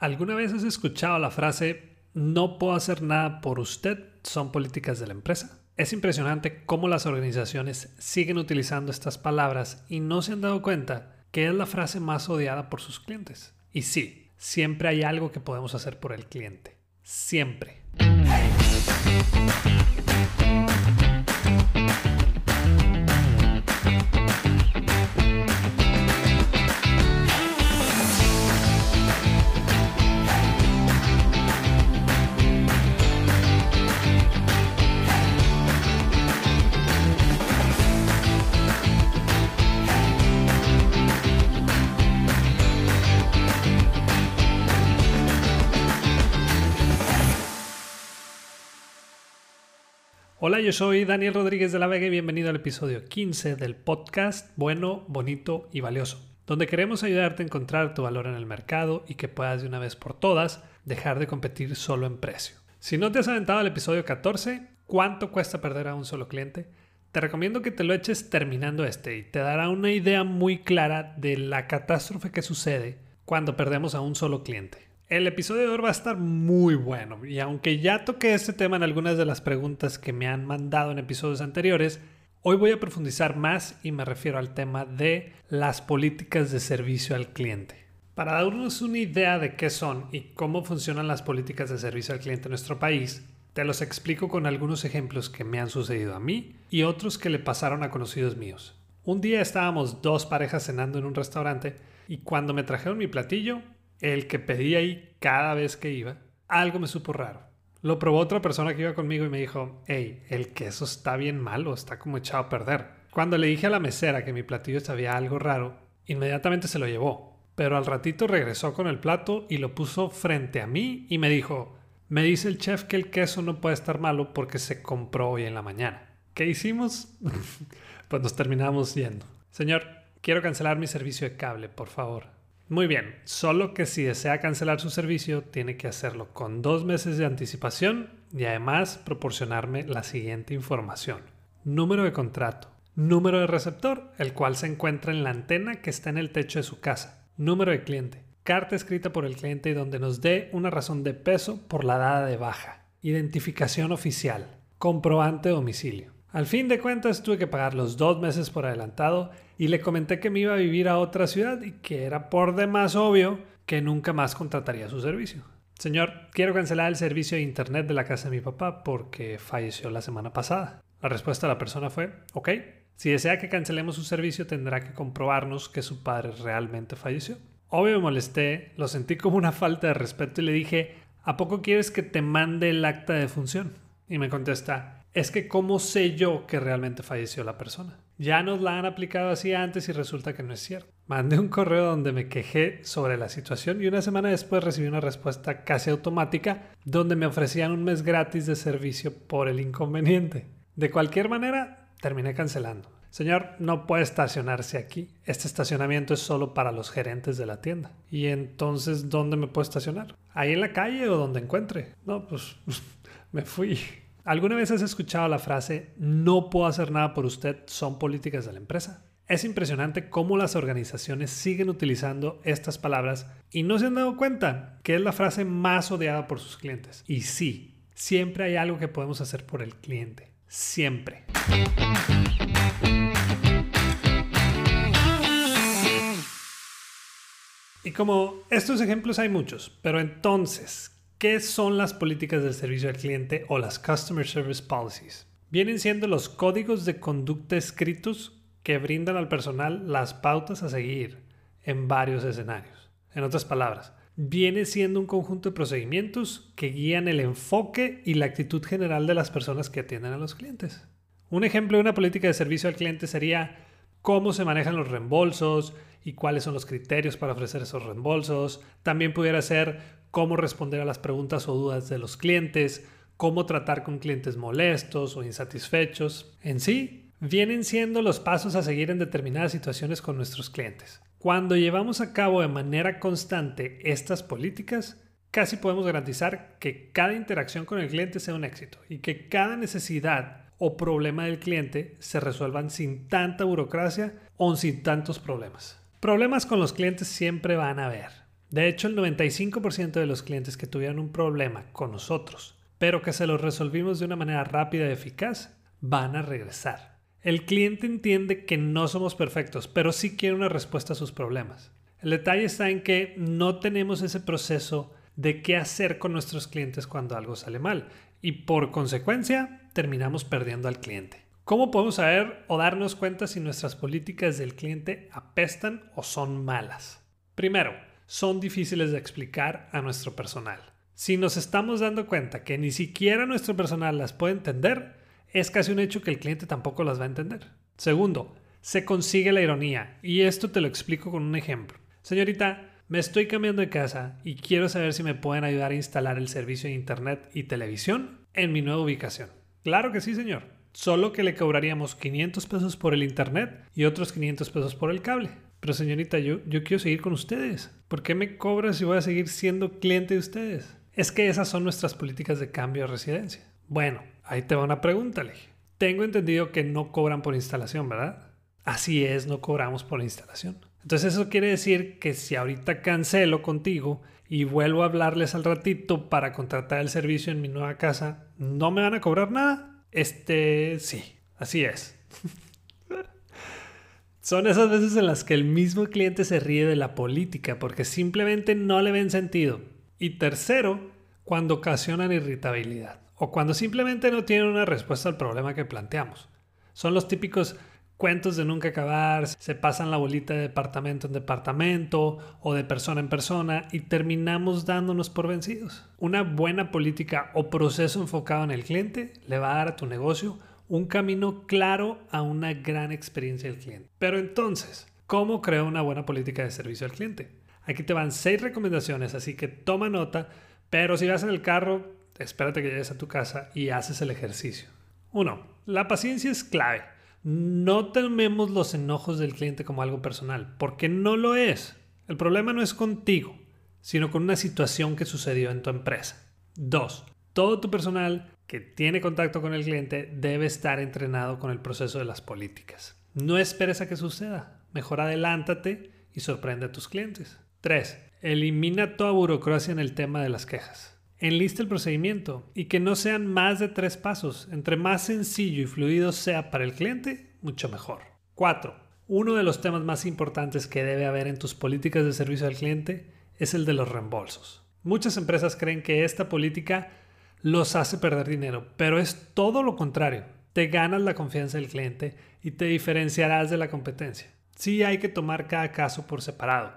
¿Alguna vez has escuchado la frase no puedo hacer nada por usted? Son políticas de la empresa. Es impresionante cómo las organizaciones siguen utilizando estas palabras y no se han dado cuenta que es la frase más odiada por sus clientes. Y sí, siempre hay algo que podemos hacer por el cliente. Siempre. Hola, yo soy Daniel Rodríguez de la Vega y bienvenido al episodio 15 del podcast Bueno, Bonito y Valioso, donde queremos ayudarte a encontrar tu valor en el mercado y que puedas de una vez por todas dejar de competir solo en precio. Si no te has aventado al episodio 14, ¿cuánto cuesta perder a un solo cliente? Te recomiendo que te lo eches terminando este y te dará una idea muy clara de la catástrofe que sucede cuando perdemos a un solo cliente. El episodio de hoy va a estar muy bueno y aunque ya toqué este tema en algunas de las preguntas que me han mandado en episodios anteriores, hoy voy a profundizar más y me refiero al tema de las políticas de servicio al cliente. Para darnos una idea de qué son y cómo funcionan las políticas de servicio al cliente en nuestro país, te los explico con algunos ejemplos que me han sucedido a mí y otros que le pasaron a conocidos míos. Un día estábamos dos parejas cenando en un restaurante y cuando me trajeron mi platillo, el que pedía ahí cada vez que iba, algo me supo raro. Lo probó otra persona que iba conmigo y me dijo, hey, el queso está bien malo, está como echado a perder. Cuando le dije a la mesera que mi platillo sabía algo raro, inmediatamente se lo llevó. Pero al ratito regresó con el plato y lo puso frente a mí y me dijo, me dice el chef que el queso no puede estar malo porque se compró hoy en la mañana. ¿Qué hicimos? pues nos terminamos yendo. Señor, quiero cancelar mi servicio de cable, por favor. Muy bien, solo que si desea cancelar su servicio tiene que hacerlo con dos meses de anticipación y además proporcionarme la siguiente información. Número de contrato, número de receptor, el cual se encuentra en la antena que está en el techo de su casa, número de cliente, carta escrita por el cliente donde nos dé una razón de peso por la dada de baja, identificación oficial, comprobante de domicilio. Al fin de cuentas tuve que pagar los dos meses por adelantado y le comenté que me iba a vivir a otra ciudad y que era por demás obvio que nunca más contrataría su servicio. Señor, quiero cancelar el servicio de internet de la casa de mi papá porque falleció la semana pasada. La respuesta de la persona fue, ok, si desea que cancelemos su servicio tendrá que comprobarnos que su padre realmente falleció. Obvio me molesté, lo sentí como una falta de respeto y le dije, ¿a poco quieres que te mande el acta de función? Y me contesta, es que cómo sé yo que realmente falleció la persona. Ya nos la han aplicado así antes y resulta que no es cierto. Mandé un correo donde me quejé sobre la situación y una semana después recibí una respuesta casi automática donde me ofrecían un mes gratis de servicio por el inconveniente. De cualquier manera, terminé cancelando. Señor, no puede estacionarse aquí. Este estacionamiento es solo para los gerentes de la tienda. ¿Y entonces dónde me puedo estacionar? ¿Ahí en la calle o donde encuentre? No, pues me fui. ¿Alguna vez has escuchado la frase no puedo hacer nada por usted, son políticas de la empresa? Es impresionante cómo las organizaciones siguen utilizando estas palabras y no se han dado cuenta que es la frase más odiada por sus clientes. Y sí, siempre hay algo que podemos hacer por el cliente. Siempre. Y como estos ejemplos hay muchos, pero entonces, ¿Qué son las políticas del servicio al cliente o las Customer Service Policies? Vienen siendo los códigos de conducta escritos que brindan al personal las pautas a seguir en varios escenarios. En otras palabras, viene siendo un conjunto de procedimientos que guían el enfoque y la actitud general de las personas que atienden a los clientes. Un ejemplo de una política de servicio al cliente sería cómo se manejan los reembolsos y cuáles son los criterios para ofrecer esos reembolsos. También pudiera ser cómo responder a las preguntas o dudas de los clientes, cómo tratar con clientes molestos o insatisfechos. En sí, vienen siendo los pasos a seguir en determinadas situaciones con nuestros clientes. Cuando llevamos a cabo de manera constante estas políticas, casi podemos garantizar que cada interacción con el cliente sea un éxito y que cada necesidad o problema del cliente se resuelvan sin tanta burocracia o sin tantos problemas. Problemas con los clientes siempre van a haber De hecho, el 95% de los clientes que tuvieron un problema con nosotros, pero que se los resolvimos de una manera rápida y eficaz, van a regresar. El cliente entiende que no somos perfectos, pero sí quiere una respuesta a sus problemas. El detalle está en que no tenemos ese proceso de qué hacer con nuestros clientes cuando algo sale mal y por consecuencia terminamos perdiendo al cliente. ¿Cómo podemos saber o darnos cuenta si nuestras políticas del cliente apestan o son malas? Primero, son difíciles de explicar a nuestro personal. Si nos estamos dando cuenta que ni siquiera nuestro personal las puede entender, es casi un hecho que el cliente tampoco las va a entender. Segundo, se consigue la ironía, y esto te lo explico con un ejemplo. Señorita, me estoy cambiando de casa y quiero saber si me pueden ayudar a instalar el servicio de Internet y televisión en mi nueva ubicación. Claro que sí, señor. Solo que le cobraríamos 500 pesos por el Internet y otros 500 pesos por el cable. Pero señorita, yo, yo quiero seguir con ustedes. ¿Por qué me cobras si voy a seguir siendo cliente de ustedes? Es que esas son nuestras políticas de cambio de residencia. Bueno, ahí te va una pregunta, le Tengo entendido que no cobran por instalación, ¿verdad? Así es, no cobramos por instalación. Entonces eso quiere decir que si ahorita cancelo contigo y vuelvo a hablarles al ratito para contratar el servicio en mi nueva casa, ¿no me van a cobrar nada? Este, sí, así es. Son esas veces en las que el mismo cliente se ríe de la política porque simplemente no le ven sentido. Y tercero, cuando ocasionan irritabilidad o cuando simplemente no tienen una respuesta al problema que planteamos. Son los típicos cuentos de nunca acabar, se pasan la bolita de departamento en departamento o de persona en persona y terminamos dándonos por vencidos. Una buena política o proceso enfocado en el cliente le va a dar a tu negocio un camino claro a una gran experiencia del cliente. Pero entonces, ¿cómo creo una buena política de servicio al cliente? Aquí te van seis recomendaciones, así que toma nota, pero si vas en el carro, espérate que llegues a tu casa y haces el ejercicio. 1. La paciencia es clave. No tomemos los enojos del cliente como algo personal, porque no lo es. El problema no es contigo, sino con una situación que sucedió en tu empresa. 2. Todo tu personal que tiene contacto con el cliente debe estar entrenado con el proceso de las políticas. No esperes a que suceda. Mejor adelántate y sorprende a tus clientes. 3. Elimina toda burocracia en el tema de las quejas. Enlista el procedimiento y que no sean más de tres pasos. Entre más sencillo y fluido sea para el cliente, mucho mejor. 4. Uno de los temas más importantes que debe haber en tus políticas de servicio al cliente es el de los reembolsos. Muchas empresas creen que esta política los hace perder dinero, pero es todo lo contrario. Te ganas la confianza del cliente y te diferenciarás de la competencia. Sí hay que tomar cada caso por separado,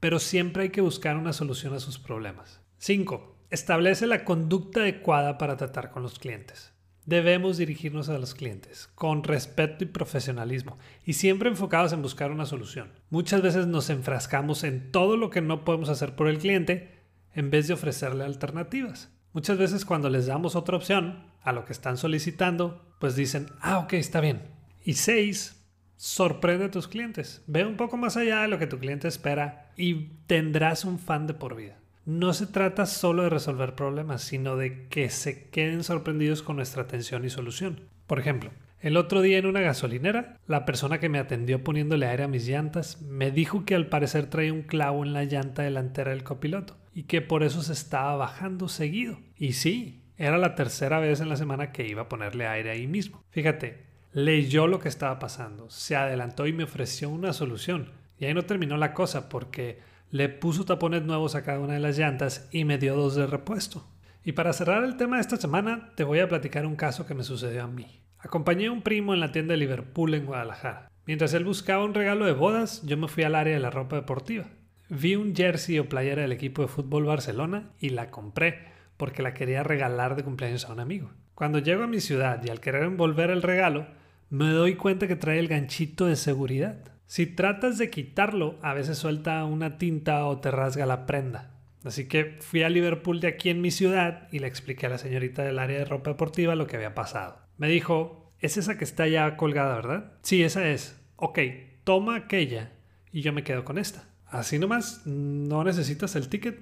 pero siempre hay que buscar una solución a sus problemas. 5. Establece la conducta adecuada para tratar con los clientes. Debemos dirigirnos a los clientes con respeto y profesionalismo y siempre enfocados en buscar una solución. Muchas veces nos enfrascamos en todo lo que no podemos hacer por el cliente en vez de ofrecerle alternativas. Muchas veces cuando les damos otra opción a lo que están solicitando, pues dicen, ah, ok, está bien. Y seis, sorprende a tus clientes. Ve un poco más allá de lo que tu cliente espera y tendrás un fan de por vida. No se trata solo de resolver problemas, sino de que se queden sorprendidos con nuestra atención y solución. Por ejemplo, el otro día en una gasolinera, la persona que me atendió poniéndole aire a mis llantas me dijo que al parecer traía un clavo en la llanta delantera del copiloto y que por eso se estaba bajando seguido. Y sí, era la tercera vez en la semana que iba a ponerle aire ahí mismo. Fíjate, leyó lo que estaba pasando, se adelantó y me ofreció una solución. Y ahí no terminó la cosa porque le puso tapones nuevos a cada una de las llantas y me dio dos de repuesto. Y para cerrar el tema de esta semana, te voy a platicar un caso que me sucedió a mí. Acompañé a un primo en la tienda de Liverpool en Guadalajara. Mientras él buscaba un regalo de bodas, yo me fui al área de la ropa deportiva. Vi un jersey o playera del equipo de fútbol Barcelona y la compré porque la quería regalar de cumpleaños a un amigo. Cuando llego a mi ciudad y al querer envolver el regalo, me doy cuenta que trae el ganchito de seguridad. Si tratas de quitarlo, a veces suelta una tinta o te rasga la prenda. Así que fui a Liverpool de aquí en mi ciudad y le expliqué a la señorita del área de ropa deportiva lo que había pasado. Me dijo, es esa que está ya colgada, ¿verdad? Sí, esa es. Ok, toma aquella y yo me quedo con esta. Así nomás, no necesitas el ticket.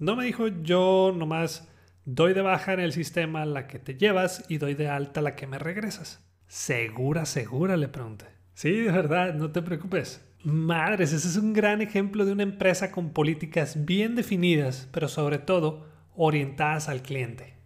No me dijo, yo nomás doy de baja en el sistema la que te llevas y doy de alta la que me regresas. ¿Segura, segura? Le pregunté. Sí, de verdad, no te preocupes. Madres, ese es un gran ejemplo de una empresa con políticas bien definidas, pero sobre todo orientadas al cliente.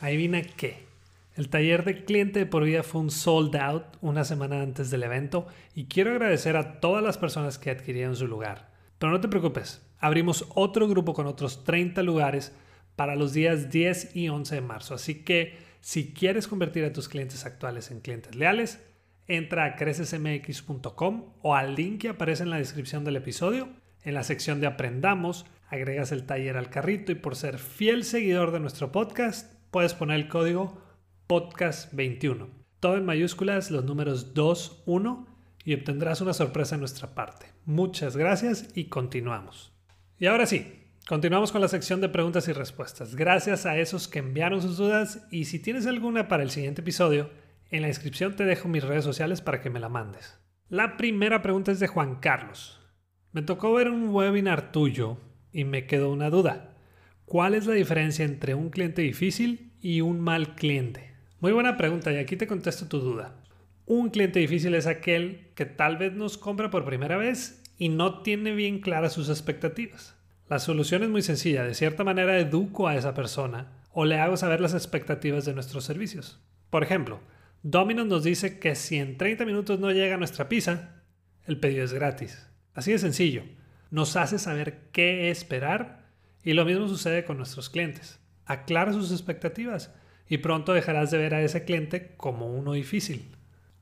Adivina qué. El taller de cliente de por vida fue un sold out una semana antes del evento y quiero agradecer a todas las personas que adquirieron su lugar. Pero no te preocupes, abrimos otro grupo con otros 30 lugares para los días 10 y 11 de marzo. Así que si quieres convertir a tus clientes actuales en clientes leales, entra a crecesmx.com o al link que aparece en la descripción del episodio. En la sección de Aprendamos, agregas el taller al carrito y por ser fiel seguidor de nuestro podcast, puedes poner el código podcast21. Todo en mayúsculas, los números 2, 1 y obtendrás una sorpresa en nuestra parte. Muchas gracias y continuamos. Y ahora sí, continuamos con la sección de preguntas y respuestas. Gracias a esos que enviaron sus dudas y si tienes alguna para el siguiente episodio, en la descripción te dejo mis redes sociales para que me la mandes. La primera pregunta es de Juan Carlos. Me tocó ver un webinar tuyo y me quedó una duda. ¿Cuál es la diferencia entre un cliente difícil y un mal cliente? Muy buena pregunta y aquí te contesto tu duda. Un cliente difícil es aquel que tal vez nos compra por primera vez y no tiene bien claras sus expectativas. La solución es muy sencilla, de cierta manera educo a esa persona o le hago saber las expectativas de nuestros servicios. Por ejemplo, Domino's nos dice que si en 30 minutos no llega nuestra pizza, el pedido es gratis. Así de sencillo. Nos hace saber qué esperar y lo mismo sucede con nuestros clientes. Aclara sus expectativas y pronto dejarás de ver a ese cliente como uno difícil.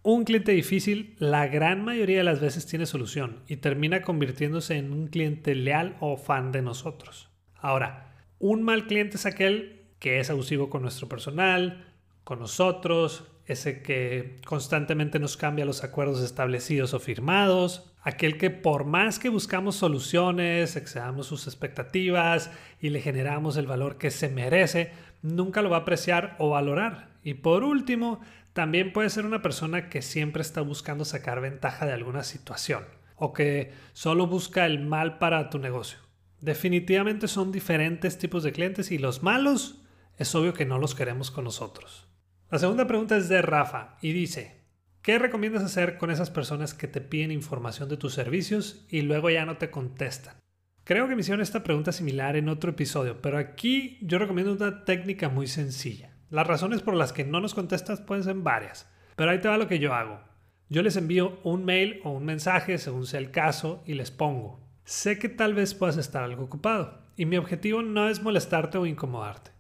Un cliente difícil la gran mayoría de las veces tiene solución y termina convirtiéndose en un cliente leal o fan de nosotros. Ahora, un mal cliente es aquel que es abusivo con nuestro personal, con nosotros, ese que constantemente nos cambia los acuerdos establecidos o firmados, aquel que por más que buscamos soluciones, excedamos sus expectativas y le generamos el valor que se merece, nunca lo va a apreciar o valorar. Y por último, también puede ser una persona que siempre está buscando sacar ventaja de alguna situación o que solo busca el mal para tu negocio. Definitivamente son diferentes tipos de clientes y los malos es obvio que no los queremos con nosotros. La segunda pregunta es de Rafa y dice, ¿qué recomiendas hacer con esas personas que te piden información de tus servicios y luego ya no te contestan? Creo que me hicieron esta pregunta similar en otro episodio, pero aquí yo recomiendo una técnica muy sencilla. Las razones por las que no nos contestas pueden ser varias, pero ahí te va lo que yo hago. Yo les envío un mail o un mensaje según sea el caso y les pongo, sé que tal vez puedas estar algo ocupado y mi objetivo no es molestarte o incomodarte.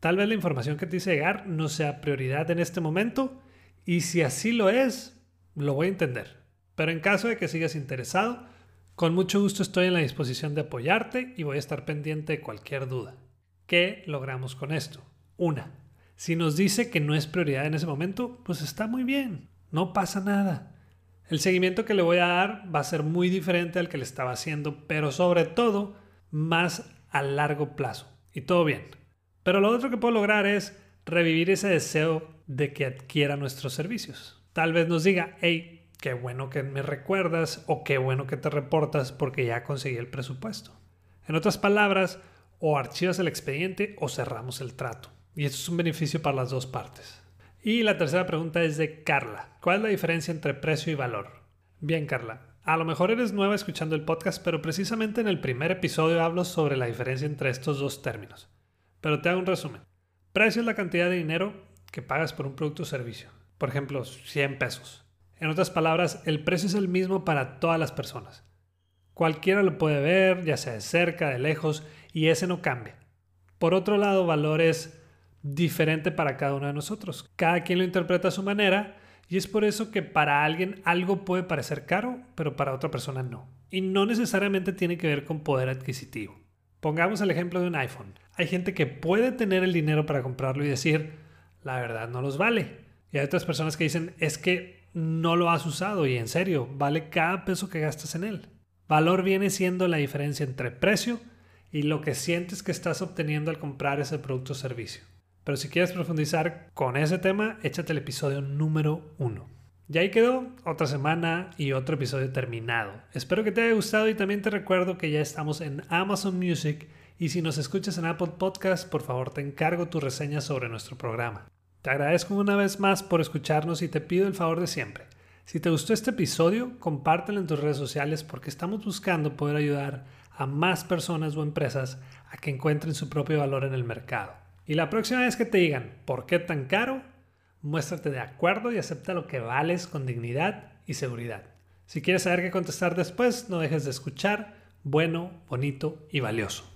Tal vez la información que te hice llegar no sea prioridad en este momento y si así lo es, lo voy a entender. Pero en caso de que sigas interesado, con mucho gusto estoy en la disposición de apoyarte y voy a estar pendiente de cualquier duda. ¿Qué logramos con esto? Una, si nos dice que no es prioridad en ese momento, pues está muy bien, no pasa nada. El seguimiento que le voy a dar va a ser muy diferente al que le estaba haciendo, pero sobre todo más a largo plazo. Y todo bien. Pero lo otro que puedo lograr es revivir ese deseo de que adquiera nuestros servicios. Tal vez nos diga, hey, qué bueno que me recuerdas o qué bueno que te reportas porque ya conseguí el presupuesto. En otras palabras, o archivas el expediente o cerramos el trato. Y esto es un beneficio para las dos partes. Y la tercera pregunta es de Carla. ¿Cuál es la diferencia entre precio y valor? Bien, Carla. A lo mejor eres nueva escuchando el podcast, pero precisamente en el primer episodio hablo sobre la diferencia entre estos dos términos. Pero te hago un resumen. Precio es la cantidad de dinero que pagas por un producto o servicio. Por ejemplo, 100 pesos. En otras palabras, el precio es el mismo para todas las personas. Cualquiera lo puede ver, ya sea de cerca, de lejos, y ese no cambia. Por otro lado, valor es diferente para cada uno de nosotros. Cada quien lo interpreta a su manera y es por eso que para alguien algo puede parecer caro, pero para otra persona no. Y no necesariamente tiene que ver con poder adquisitivo. Pongamos el ejemplo de un iPhone. Hay gente que puede tener el dinero para comprarlo y decir, la verdad no los vale. Y hay otras personas que dicen, es que no lo has usado y en serio, vale cada peso que gastas en él. Valor viene siendo la diferencia entre precio y lo que sientes que estás obteniendo al comprar ese producto o servicio. Pero si quieres profundizar con ese tema, échate el episodio número uno. Y ahí quedó otra semana y otro episodio terminado. Espero que te haya gustado y también te recuerdo que ya estamos en Amazon Music y si nos escuchas en Apple Podcast, por favor te encargo tu reseña sobre nuestro programa. Te agradezco una vez más por escucharnos y te pido el favor de siempre. Si te gustó este episodio, compártelo en tus redes sociales porque estamos buscando poder ayudar a más personas o empresas a que encuentren su propio valor en el mercado. Y la próxima vez que te digan, ¿por qué tan caro? Muéstrate de acuerdo y acepta lo que vales con dignidad y seguridad. Si quieres saber qué contestar después, no dejes de escuchar bueno, bonito y valioso.